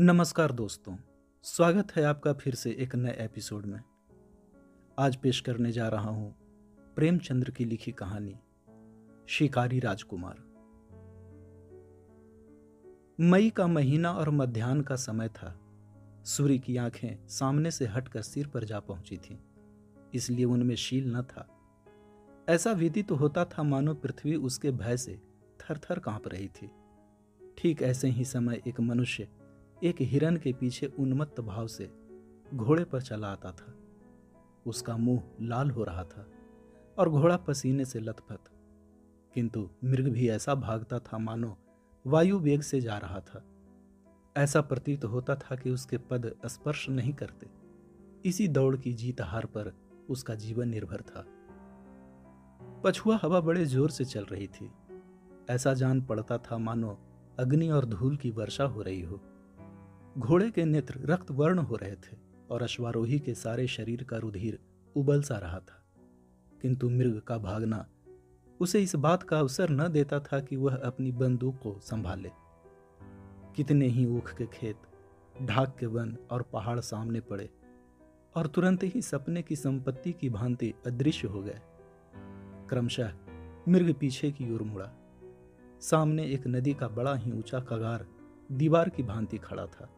नमस्कार दोस्तों, स्वागत है आपका फिर से एक नए एपिसोड में। आज पेश करने जा रहा हूँ प्रेमचंद्र की लिखी कहानी, शिकारी राजकुमार। मई का महीना और मध्यान्ह का समय था। सूर्य की आँखें सामने से हटकर सिर पर जा पहुँची थीं, इसलिए उनमें शील न था। ऐसा विदित तो होता था मानो पृथ्वी उसके भय से थर थर काँप रही थी। ठीक ऐसे ही समय एक मनुष्य एक हिरन के पीछे उन्मत्त भाव से घोड़े पर चला आता था। उसका मुँह लाल हो रहा था और घोड़ा पसीने से लथपथ। किंतु मृग भी ऐसा भागता था मानो वायु वेग से जा रहा था। ऐसा प्रतीत होता था कि उसके पद स्पर्श नहीं करते। इसी दौड़ की जीत हार पर उसका जीवन निर्भर था। पछुआ हवा बड़े ज़ोर से चल रही थी। ऐसा जान पड़ता था मानो अग्नि और धूल की वर्षा हो रही हो। घोड़े के नेत्र रक्त वर्ण हो रहे थे और अश्वारोही के सारे शरीर का रुधिर उबल सा रहा था। किंतु मृग का भागना उसे इस बात का अवसर न देता था कि वह अपनी बंदूक को संभाले। कितने ही ऊख के खेत, ढाक के वन और पहाड़ सामने पड़े और तुरंत ही सपने की संपत्ति की भांति अदृश्य हो गए। क्रमशः मृग पीछे की ओर मुड़ा। सामने एक नदी का बड़ा ही ऊँचा कगार दीवार की भांति खड़ा था।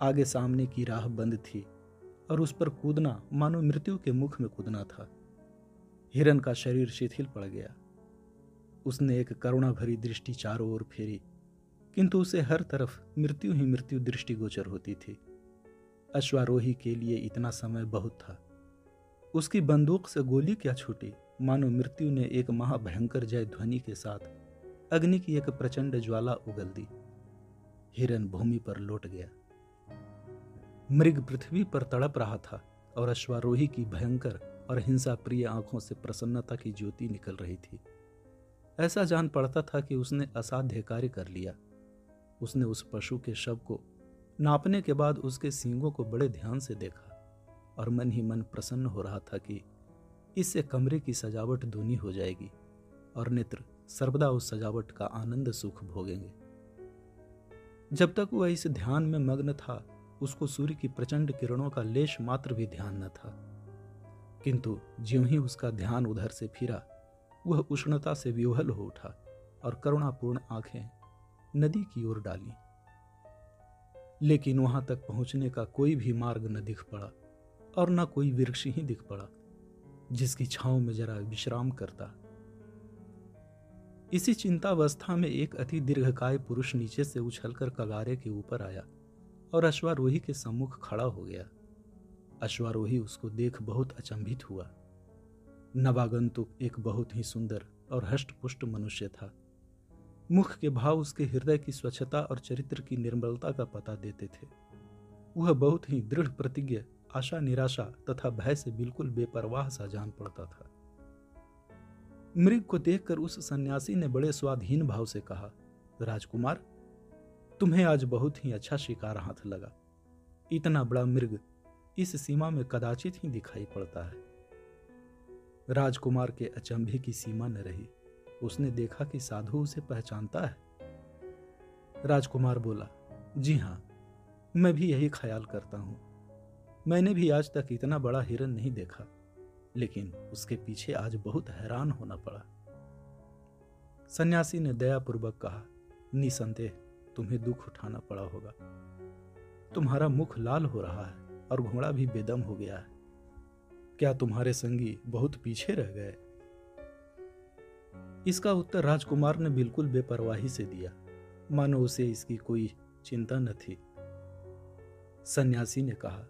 आगे सामने की राह बंद थी और उस पर कूदना मानो मृत्यु के मुख में कूदना था। हिरन का शरीर शिथिल पड़ गया। उसने एक करुणा भरी दृष्टि चारों ओर फेरी, किंतु उसे हर तरफ़ मृत्यु ही मृत्यु दृष्टि गोचर होती थी। अश्वारोही के लिए इतना समय बहुत था। उसकी बंदूक से गोली क्या छूटी? मानो मृत्यु ने एक महाभयंकर जय ध्वनि के साथ अग्नि की एक प्रचंड ज्वाला उगल दी। हिरन भूमि पर लौट गया। मृग पृथ्वी पर तड़प रहा था और अश्वारोही की भयंकर और हिंसा प्रिय आँखों से प्रसन्नता की ज्योति निकल रही थी। ऐसा जान पड़ता था कि उसने असाध्य कार्य कर लिया। उसने उस पशु के शव को नापने के बाद उसके सींगों को बड़े ध्यान से देखा और मन ही मन प्रसन्न हो रहा था कि इससे कमरे की सजावट दूनी हो जाएगी और नेत्र सर्वदा उस सजावट का आनंद सुख भोगेंगे। जब तक वह इस ध्यान में मग्न था उसको सूर्य की प्रचंड किरणों का लेश मात्र भी ध्यान न था। किंतु ज्यों ही उसका ध्यान उधर से फिरा, वह उष्णता से विवहल हो उठा और करुणापूर्ण आँखें नदी की ओर डाली। लेकिन वहाँ तक पहुँचने का कोई भी मार्ग न दिख पड़ा और न कोई वृक्ष ही दिख पड़ा, जिसकी छांव में जरा विश्राम करता। इसी चिंतावस्था में एक अति दीर्घकाय पुरुष नीचे से उछलकर कगारे के ऊपर आया। और अश्वारोही के सम्मुख खड़ा हो गया। अश्वारोही उसको देख बहुत अचंभित हुआ। नवागंतुक एक बहुत ही सुंदर और हष्टपुष्ट मनुष्य था। मुख के भाव उसके हृदय की स्वच्छता और चरित्र की निर्मलता का पता देते थे। वह बहुत ही दृढ़ प्रतिज्ञ, आशा निराशा तथा भय से बिल्कुल बेपरवाह सा जान पड़ता था। मृग को देखकर उस सन्यासी ने बड़े स्वाधीन भाव से कहा, राजकुमार तुम्हें आज बहुत ही अच्छा शिकार हाथ लगा। इतना बड़ा मृग इस सीमा में कदाचित ही दिखाई पड़ता है। राजकुमार के अचंभे की सीमा न रही। उसने देखा कि साधु उसे पहचानता है। राजकुमार बोला, जी हाँ, मैं भी यही ख्याल करता हूँ। मैंने भी आज तक इतना बड़ा हिरन नहीं देखा, लेकिन उसके पीछे आज बहुत हैरान होना पड़ा। सन्यासी ने दयापूर्वक कहा, निसंदेह तुम्हें दुख उठाना पड़ा होगा। तुम्हारा मुख लाल हो रहा है और घोड़ा भी बेदम हो गया है। क्या तुम्हारे संगी बहुत पीछे रह गए? इसका उत्तर राजकुमार ने बिल्कुल बेपरवाही से दिया। मानो उसे इसकी कोई चिंता न थी। सन्यासी ने कहा,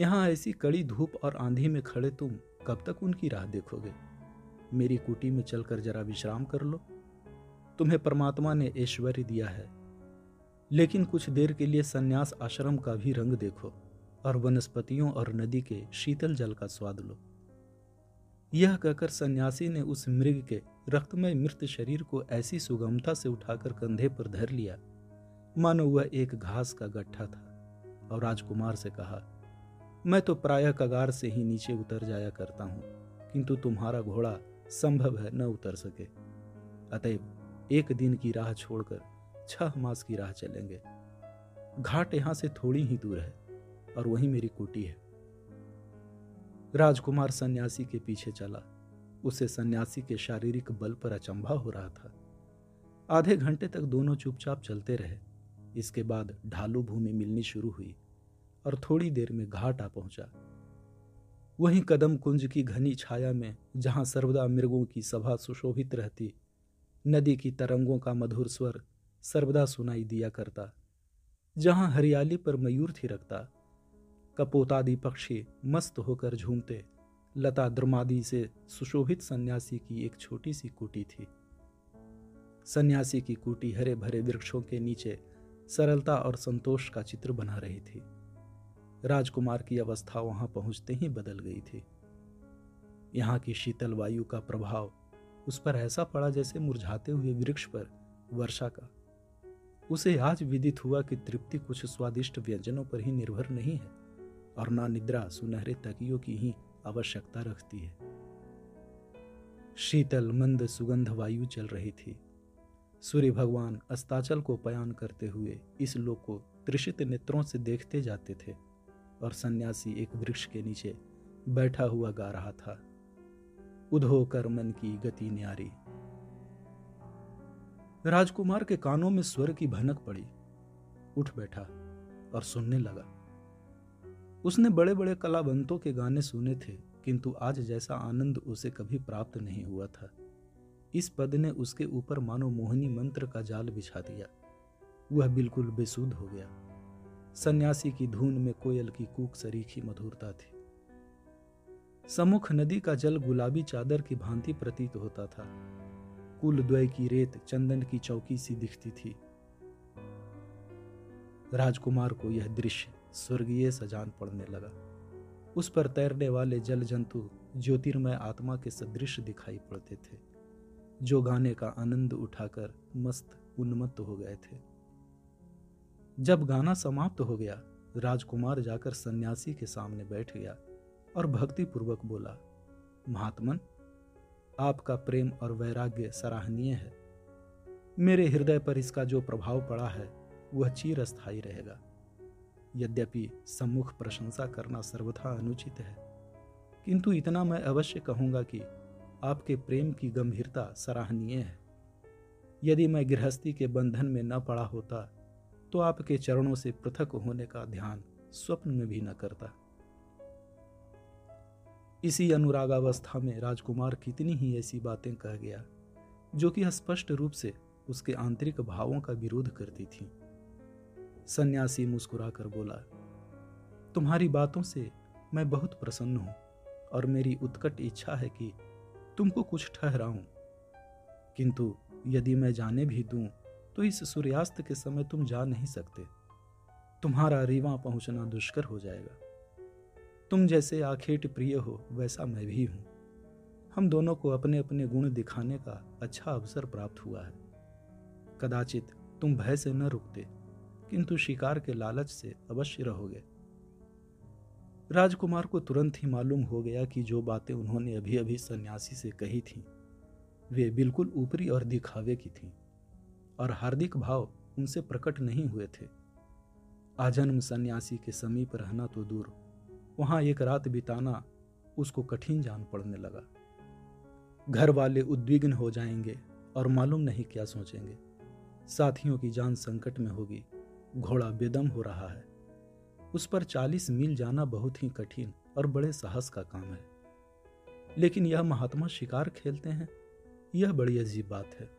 यहाँ ऐसी कड़ी धूप और आंधी में खड़े तुम कब तक उनकी राह देखोगे? मेरी कुटी में चलकर जरा विश्राम कर लो। तुम्हें परमात्मा ने ऐश्वर्य दिया है। लेकिन कुछ देर के लिए सन्यास आश्रम का भी रंग देखो और वनस्पतियों और नदी के शीतल जल का स्वाद लो। यह कहकर सन्यासी ने उस मृग के रक्तमय मृत शरीर को ऐसी सुगमता से उठाकर कंधे पर धर लिया। मानो वह एक घास का गट्ठा था और राजकुमार से कहा, मैं तो प्रायः कगार से ही नीचे उतर जाया करता हूँ, किंतु तुम्हारा घोड़ा संभव है न उतर सके। अतएव एक दिन की राह छोड़कर छह मास की राह चलेंगे। घाट यहाँ से थोड़ी ही दूर है और वहीं मेरी कुटी है। राजकुमार सन्यासी के पीछे चला। उसे सन्यासी के शारीरिक बल पर अचंभा हो रहा था। आधे घंटे तक दोनों चुपचाप चलते रहे। इसके बाद ढालू भूमि मिलनी शुरू हुई और थोड़ी देर में घाट आ पहुँचा। वहीं कदम कुंज की घनी छाया में, जहाँ सर्वदा मृगों की सभा सुशोभित रहती, नदी की तरंगों का मधुर स्वर सर्वदा सुनाई दिया करता, जहाँ हरियाली पर मयूर थी रखता। कपोतादि पक्षी मस्त होकर झूमते, लता द्रमादि से सुशोभित सन्यासी की एक छोटी सी कुटी थी। सन्यासी की कुटी हरे भरे वृक्षों के नीचे सरलता और संतोष का चित्र बना रही थी। राजकुमार की अवस्था वहाँ पहुँचते ही बदल गई थी। यहाँ की शीतल वायु का प्रभाव उस पर ऐसा पड़ा जैसे मुरझाते हुए वृक्ष पर वर्षा का उसे आज विदित हुआ कि तृप्ति कुछ स्वादिष्ट व्यंजनों पर ही निर्भर नहीं है, और ना निद्रा सुनहरे तकियों की ही आवश्यकता रखती है। शीतल मंद सुगंध वायु चल रही थी। सूर्य भगवान अस्ताचल को पयान करते हुए इस लोक को त्रिषित नेत्रों से देखते जाते थे, और सन्यासी एक वृक्ष के नीचे बैठा हुआ गा रहा था। उधो कर मन की गति न्यारी। राजकुमार के कानों में स्वर की भनक पड़ी। उठ बैठा और सुनने लगा। उसने बड़े बड़े कलावंतों के गाने सुने थे, किंतु आज जैसा आनंद उसे कभी प्राप्त नहीं हुआ था। इस पद ने उसके ऊपर मानो मोहनी मंत्र का जाल बिछा दिया। वह बिल्कुल बेसुध हो गया। सन्यासी की धुन में कोयल की कूक सरीखी मधुरता थी। समुख नदी का जल गुलाबी चादर की भांति प्रतीत होता था। कुल द्वय की रेत चंदन की चौकी सी दिखती थी। राजकुमार को यह दृश्य स्वर्गीय सजान पड़ने लगा। उस पर तैरने वाले जल जंतु ज्योतिर्मय आत्मा के सदृश दिखाई पड़ते थे, जो गाने का आनंद उठाकर मस्त उन्मत्त हो गए थे। जब गाना समाप्त हो गया, राजकुमार जाकर सन्यासी के सामने बैठ गया और भक्तिपूर्वक बोला, महात्मन आपका प्रेम और वैराग्य सराहनीय है। मेरे हृदय पर इसका जो प्रभाव पड़ा है, वह चीर स्थायी रहेगा। यद्यपि सम्मुख प्रशंसा करना सर्वथा अनुचित है। किंतु इतना मैं अवश्य कहूँगा कि आपके प्रेम की गंभीरता सराहनीय है। यदि मैं गृहस्थी के बंधन में न पड़ा होता तो आपके चरणों से पृथक होने का ध्यान स्वप्न में भी न करता। इसी अनुरागावस्था में राजकुमार कितनी ही ऐसी बातें कह गया, जो कि स्पष्ट रूप से उसके आंतरिक भावों का विरोध करती थी। सन्यासी मुस्कुराकर बोला, तुम्हारी बातों से मैं बहुत प्रसन्न हूँ, और मेरी उत्कट इच्छा है कि तुमको कुछ ठहराऊं। किंतु यदि मैं जाने भी दूँ तो इस सूर्यास्त के समय तुम जा नहीं सकते। तुम्हारा रीवा पहुँचना दुष्कर हो जाएगा। तुम जैसे आखेट प्रिय हो, वैसा मैं भी हूँ। हम दोनों को अपने अपने गुण दिखाने का अच्छा अवसर प्राप्त हुआ है। कदाचित तुम भय से न रुकते, किंतु शिकार के लालच से अवश्य रहोगे। राजकुमार को तुरंत ही मालूम हो गया कि जो बातें उन्होंने अभी अभी सन्यासी से कही थीं, वे बिल्कुल ऊपरी और दिखावे की थीं, और हार्दिक भाव उनसे प्रकट नहीं हुए थे। आजन्म सन्यासी के समीप रहना तो दूर वहाँ एक रात बिताना उसको कठिन जान पड़ने लगा। घर वाले उद्विग्न हो जाएँगे और मालूम नहीं क्या सोचेंगे। साथियों की जान संकट में होगी, घोड़ा बेदम हो रहा है। उस पर चालीस मील जाना बहुत ही कठिन और बड़े साहस का काम है। लेकिन यह महात्मा शिकार खेलते हैं, यह बड़ी अजीब बात है।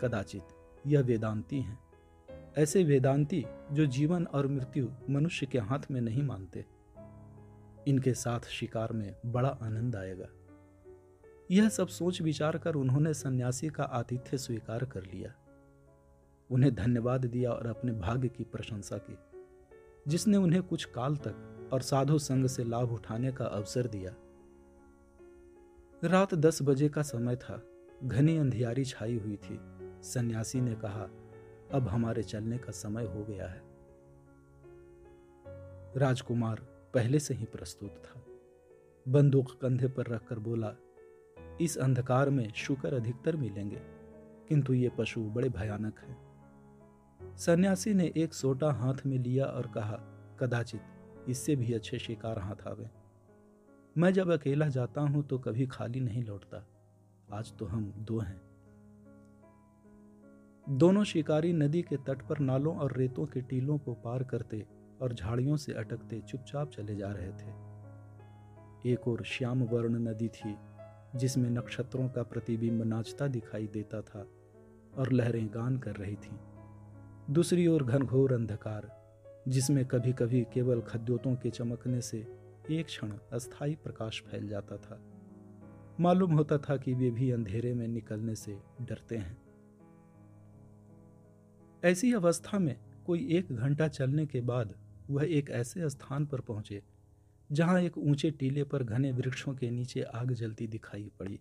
कदाचित यह वेदांती हैं। ऐसे वेदांती जो जीवन और मृत्यु मनुष्य के हाथ में नहीं मानते। इनके साथ शिकार में बड़ा आनंद आएगा। यह सब सोच विचार कर उन्होंने सन्यासी का आतिथ्य स्वीकार कर लिया। उन्हें धन्यवाद दिया और अपने भाग्य की प्रशंसा की, जिसने उन्हें कुछ काल तक और साधु संघ से लाभ उठाने का अवसर दिया। रात दस बजे का समय था। घनी अंधियारी छाई हुई थी। सन्यासी ने कहा, अब हमारे चलने का समय हो गया है। राजकुमार पहले से ही प्रस्तुत था। बंदूक कंधे पर रखकर बोला, इस अंधकार में शुकर अधिकतर मिलेंगे, किंतु ये पशु बड़े भयानक हैं। सन्यासी ने एक सोटा हाथ में लिया और कहा, कदाचित इससे भी अच्छे शिकार हाथ आवे। मैं जब अकेला जाता हूँ तो कभी खाली नहीं लौटता। आज तो हम दो हैं। दोनों शिकारी नदी के तट पर नालों और रेतों के टीलों को पार करते और झाड़ियों से अटकते चुपचाप चले जा रहे थे। एक और श्याम वर्ण नदी थी, जिसमें नक्षत्रों का प्रतिबिंब नाचता दिखाई देता था और लहरें गान कर रही थीं। दूसरी ओर घनघोर अंधकार, जिसमें कभी कभी केवल खद्योतों के चमकने से एक क्षण अस्थायी प्रकाश फैल जाता था। मालूम होता था कि वे भी अंधेरे में निकलने से डरते हैं। ऐसी अवस्था में कोई एक घंटा चलने के बाद वह एक ऐसे स्थान पर पहुँचे, जहाँ एक ऊँचे टीले पर घने वृक्षों के नीचे आग जलती दिखाई पड़ी।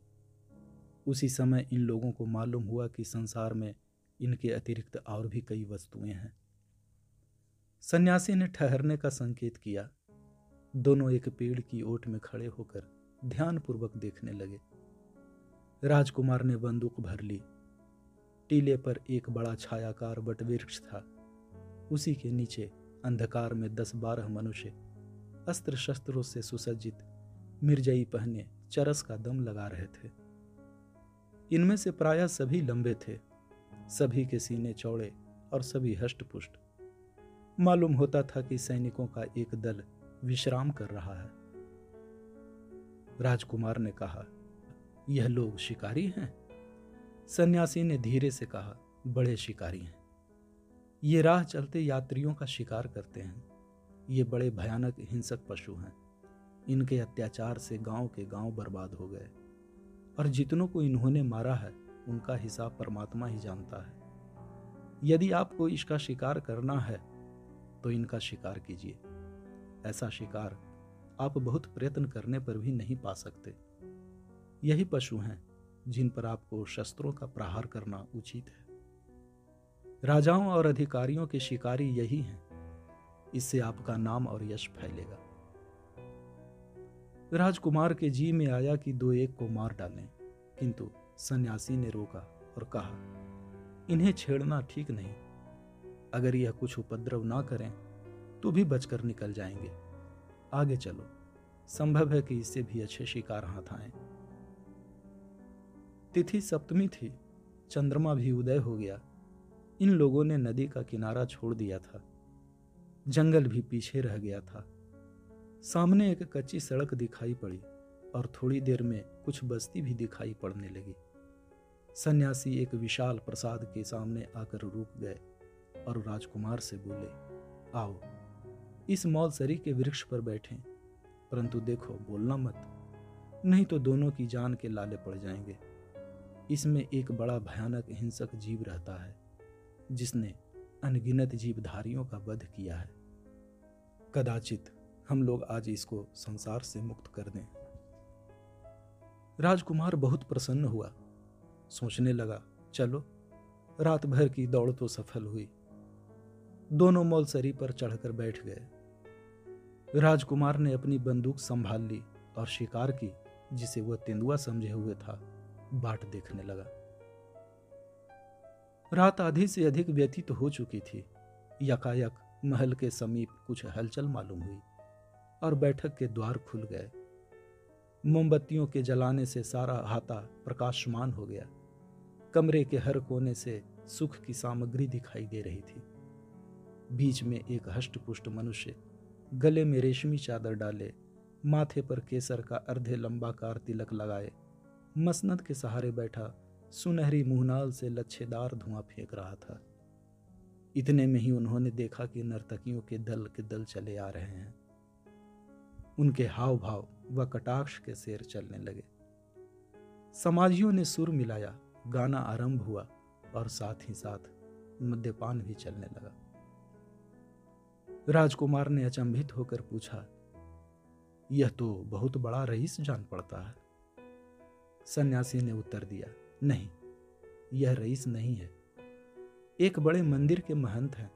उसी समय इन लोगों को मालूम हुआ कि संसार में इनके अतिरिक्त और भी कई वस्तुएँ हैं। सन्यासी ने ठहरने का संकेत किया। दोनों एक पेड़ की ओट में खड़े होकर ध्यानपूर्वक देखने लगे। राजकुमार ने बंदूक भर ली। टीले पर एक बड़ा छायाकार बट वृक्ष था। उसी के नीचे अंधकार में दस बारह मनुष्य अस्त्र शस्त्रों से सुसज्जित मिर्जई पहने चरस का दम लगा रहे थे। इनमें से प्राय सभी लंबे थे, सभी के सीने चौड़े और सभी हष्टपुष्ट। मालूम होता था कि सैनिकों का एक दल विश्राम कर रहा है। राजकुमार ने कहा, यह लोग शिकारी हैं? सन्यासी ने धीरे से कहा, बड़े शिकारी हैं। ये राह चलते यात्रियों का शिकार करते हैं। ये बड़े भयानक हिंसक पशु हैं। इनके अत्याचार से गाँव के गाँव बर्बाद हो गए। और जितनों को इन्होंने मारा है, उनका हिसाब परमात्मा ही जानता है। यदि आपको इसका शिकार करना है तो इनका शिकार कीजिए। ऐसा शिकार आप बहुत प्रयत्न करने पर भी नहीं पा सकते। यही पशु हैं, जिन पर आपको शस्त्रों का प्रहार करना उचित है। राजाओं और अधिकारियों के शिकारी यही हैं। इससे आपका नाम और यश फैलेगा। राजकुमार के जी में आया कि दो एक को मार डालें, किंतु सन्यासी ने रोका और कहा, इन्हें छेड़ना ठीक नहीं। अगर यह कुछ उपद्रव ना करें तो भी बचकर निकल जाएँगे। आगे चलो। संभव है कि इससे भी अच्छे शिकार हाथ आए। तिथि सप्तमी थी। चंद्रमा भी उदय हो गया। इन लोगों ने नदी का किनारा छोड़ दिया था। जंगल भी पीछे रह गया था। सामने एक कच्ची सड़क दिखाई पड़ी और थोड़ी देर में कुछ बस्ती भी दिखाई पड़ने लगी। सन्यासी एक विशाल प्रसाद के सामने आकर रुक गए और राजकुमार से बोले, आओ, इस मौलसरी के वृक्ष पर बैठें, परंतु देखो, बोलना मत, नहीं तो दोनों की जान के लाले पड़ जाएँगे। इसमें एक बड़ा भयानक हिंसक जीव रहता है। जिसने अनगिनत जीवधारियों का वध किया है। कदाचित हम लोग आज इसको संसार से मुक्त कर दें। राजकुमार बहुत प्रसन्न हुआ। सोचने लगा, चलो, रात भर की दौड़ तो सफल हुई। दोनों मौलसरी पर चढ़कर बैठ गए। राजकुमार ने अपनी बंदूक संभाल ली और शिकार की, जिसे वह तेंदुआ समझे हुए था, बाट देखने लगा। रात आधी से अधिक व्यतीत हो चुकी थी। यकायक महल के समीप कुछ हलचल मालूम हुई और बैठक के द्वार खुल गए। मोमबत्तियों के जलाने से सारा हाथा प्रकाशमान हो गया। कमरे के हर कोने से सुख की सामग्री दिखाई दे रही थी। बीच में एक हष्टपुष्ट मनुष्य गले में रेशमी चादर डाले, माथे पर केसर का अर्धे लंबाकार तिलक लगाए, मसनद के सहारे बैठा सुनहरी मुहनाल से लच्छेदार धुआँ फेंक रहा था। इतने में ही उन्होंने देखा कि नर्तकियों के दल के दल चले आ रहे हैं। उनके हाव भाव व कटाक्ष के शेर चलने लगे। समाजियों ने सुर मिलाया, गाना आरंभ हुआ और साथ ही साथ मद्यपान भी चलने लगा। राजकुमार ने अचंभित होकर पूछा, यह तो बहुत बड़ा रईस जान पड़ता है? सन्यासी ने उत्तर दिया नहीं, यह रईस नहीं है। एक बड़े मंदिर के महंत हैं,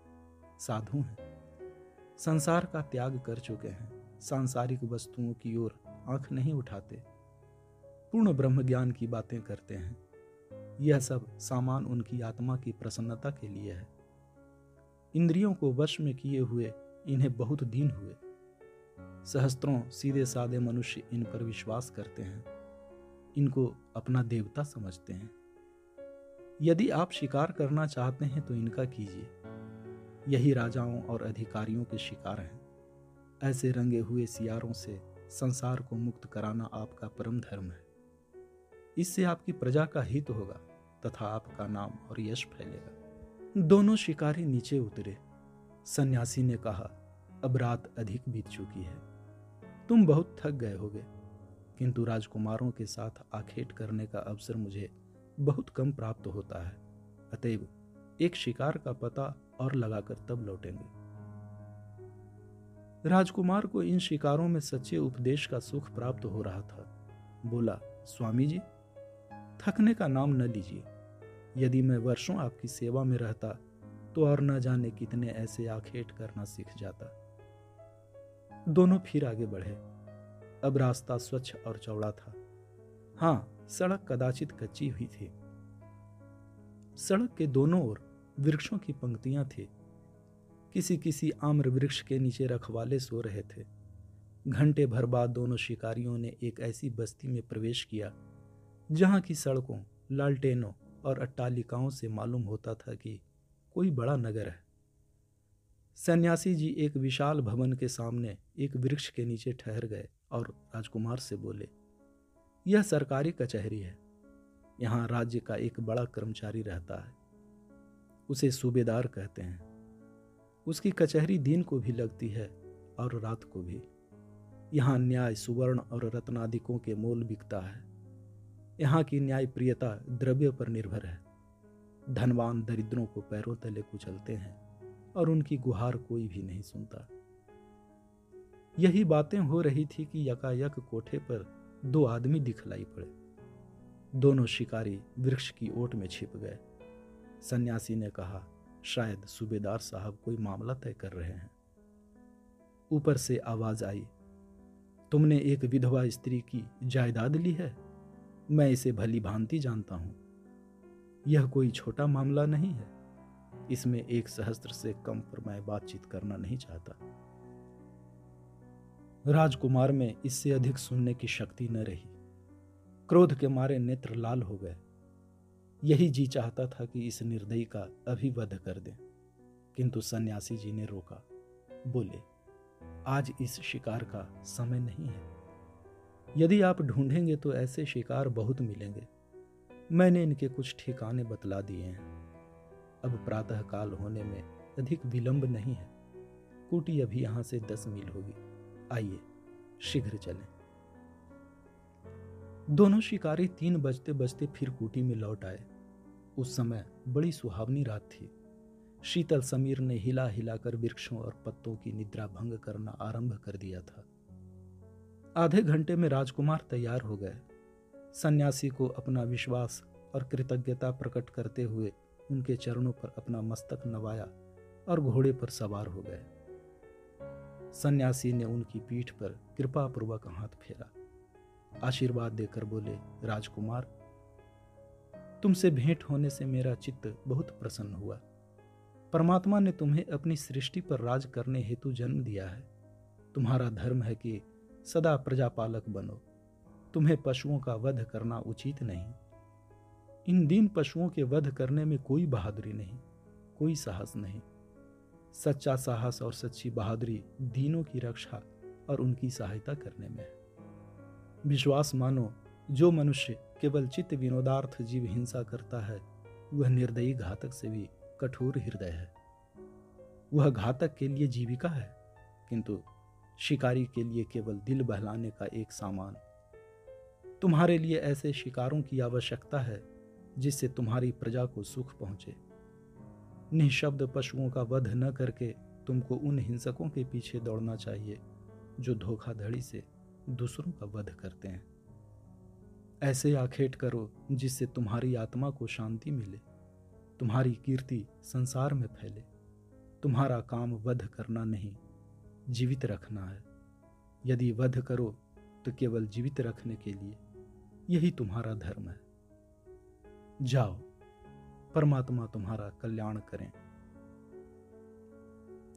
साधु हैं। संसार का त्याग कर चुके हैं, सांसारिक वस्तुओं की ओर आँख नहीं उठाते। पूर्ण ब्रह्म ज्ञान की बातें करते हैं। यह सब सामान उनकी आत्मा की प्रसन्नता के लिए है। इंद्रियों को वश में किए हुए इन्हें बहुत दिन हुए। सहस्त्रों सीधे साधे मनुष्य इन पर विश्वास करते हैं। इनको अपना देवता समझते हैं। यदि आप शिकार करना चाहते हैं तो इनका कीजिए। यही राजाओं और अधिकारियों के शिकार हैं। ऐसे रंगे हुए सियारों से संसार को मुक्त कराना आपका परम धर्म है। इससे आपकी प्रजा का हित होगा, तथा आपका नाम और यश फैलेगा। दोनों शिकारी नीचे उतरे। सन्यासी ने कहा, अब रात अधिक बीत चुकी है। तुम बहुत थक गए होगे। किंतु राजकुमारों के साथ आखेट करने का अवसर मुझे बहुत कम प्राप्त होता है। अतएव, एक शिकार का पता और लगाकर तब लौटेंगे। राजकुमार को इन शिकारों में सच्चे उपदेश का सुख प्राप्त हो रहा था। बोला, स्वामी जी, थकने का नाम न लीजिए। यदि मैं वर्षों आपकी सेवा में रहता तो और न जाने कितने ऐसे आखेट करना सीख जाता दोनों फिर आगे बढ़े। अब रास्ता स्वच्छ और चौड़ा था। हाँ सड़क कदाचित कच्ची हुई थी। सड़क के दोनों ओर वृक्षों की पंक्तियाँ थी। किसी किसी आम्र वृक्ष के नीचे रखवाले सो रहे थे। घंटे भर बाद दोनों शिकारियों ने एक ऐसी बस्ती में प्रवेश किया, जहाँ की सड़कों, लालटेनों और अट्टालिकाओं से मालूम होता था कि कोई बड़ा नगर है। सन्यासी जी एक विशाल भवन के सामने एक वृक्ष के नीचे ठहर गए। और राजकुमार से बोले, यह सरकारी कचहरी है। यहाँ राज्य का एक बड़ा कर्मचारी रहता है। उसे सूबेदार कहते हैं। उसकी कचहरी दिन को भी लगती है और रात को भी। यहाँ न्याय, सुवर्ण और रत्नादिकों के मोल बिकता है। यहाँ की न्याय प्रियता द्रव्य पर निर्भर है। धनवान दरिद्रों को पैरों तले कुचलते हैं और उनकी गुहार कोई भी नहीं सुनता। यही बातें हो रही थी कि यकायक कोठे पर दो आदमी दिखलाई पड़े। दोनों शिकारी वृक्ष की ओट में छिप गए। सन्यासी ने कहा, शायद सूबेदार साहब कोई मामला तय कर रहे हैं। ऊपर से आवाज़ आई, तुमने एक विधवा स्त्री की जायदाद ली है? मैं इसे भली भांति जानता हूँ। यह कोई छोटा मामला नहीं है। इसमें एक सहस्त्र से कम पर मैं बातचीत करना नहीं चाहता। राजकुमार में इससे अधिक सुनने की शक्ति न रही। क्रोध के मारे नेत्र लाल हो गए। यही जी चाहता था कि इस निर्दयी का अभिवध कर दें। किंतु सन्यासी जी ने रोका। बोले, आज इस शिकार का समय नहीं है। यदि आप ढूंढेंगे तो ऐसे शिकार बहुत मिलेंगे। मैंने इनके कुछ ठिकाने बतला दिए हैं। अब प्रातः काल होने में अधिक विलंब नहीं है। कुटी अभी यहाँ से दस मील होगी। आइए, शीघ्र चलें। दोनों शिकारी तीन बजते बजते फिर कुटी में लौट आए। उस समय बड़ी सुहावनी रात थी। शीतल समीर ने हिला हिलाकर वृक्षों और पत्तों की निद्रा भंग करना आरंभ कर दिया था। आधे घंटे में राजकुमार तैयार हो गए। सन्यासी को अपना विश्वास और कृतज्ञता प्रकट करते हुए उनके चरणों पर अपना मस्तक नवाया और घोड़े पर सवार हो गए। सन्यासी ने उनकी पीठ पर कृपा पूर्वक हाथ फेरा। आशीर्वाद देकर बोले, राजकुमार, तुमसे भेंट होने से मेरा चित्त बहुत प्रसन्न हुआ। परमात्मा ने तुम्हें अपनी सृष्टि पर राज करने हेतु जन्म दिया है। तुम्हारा धर्म है कि सदा प्रजापालक बनो। तुम्हें पशुओं का वध करना उचित नहीं। इन दीन पशुओं के वध करने में कोई बहादुरी नहीं, कोई साहस नहीं। सच्चा साहस और सच्ची बहादुरी दीनों की रक्षा और उनकी सहायता करने में है। विश्वास मानो, जो मनुष्य केवल चित्त विनोदार्थ जीव हिंसा करता है, वह निर्दयी घातक से भी कठोर हृदय है। वह घातक के लिए जीविका है, किंतु शिकारी के लिए केवल दिल बहलाने का एक सामान। तुम्हारे लिए ऐसे शिकारों की आवश्यकता है, जिससे तुम्हारी प्रजा को सुख पहुँचे। निशब्द पशुओं का वध न करके तुमको उन हिंसकों के पीछे दौड़ना चाहिए, जो धोखाधड़ी से दूसरों का वध करते हैं। ऐसे आखेट करो, जिससे तुम्हारी आत्मा को शांति मिले, तुम्हारी कीर्ति संसार में फैले। तुम्हारा काम वध करना नहीं, जीवित रखना है। यदि वध करो तो केवल जीवित रखने के लिए यही तुम्हारा धर्म है। जाओ। परमात्मा तुम्हारा कल्याण करें।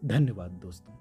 धन्यवाद दोस्तों।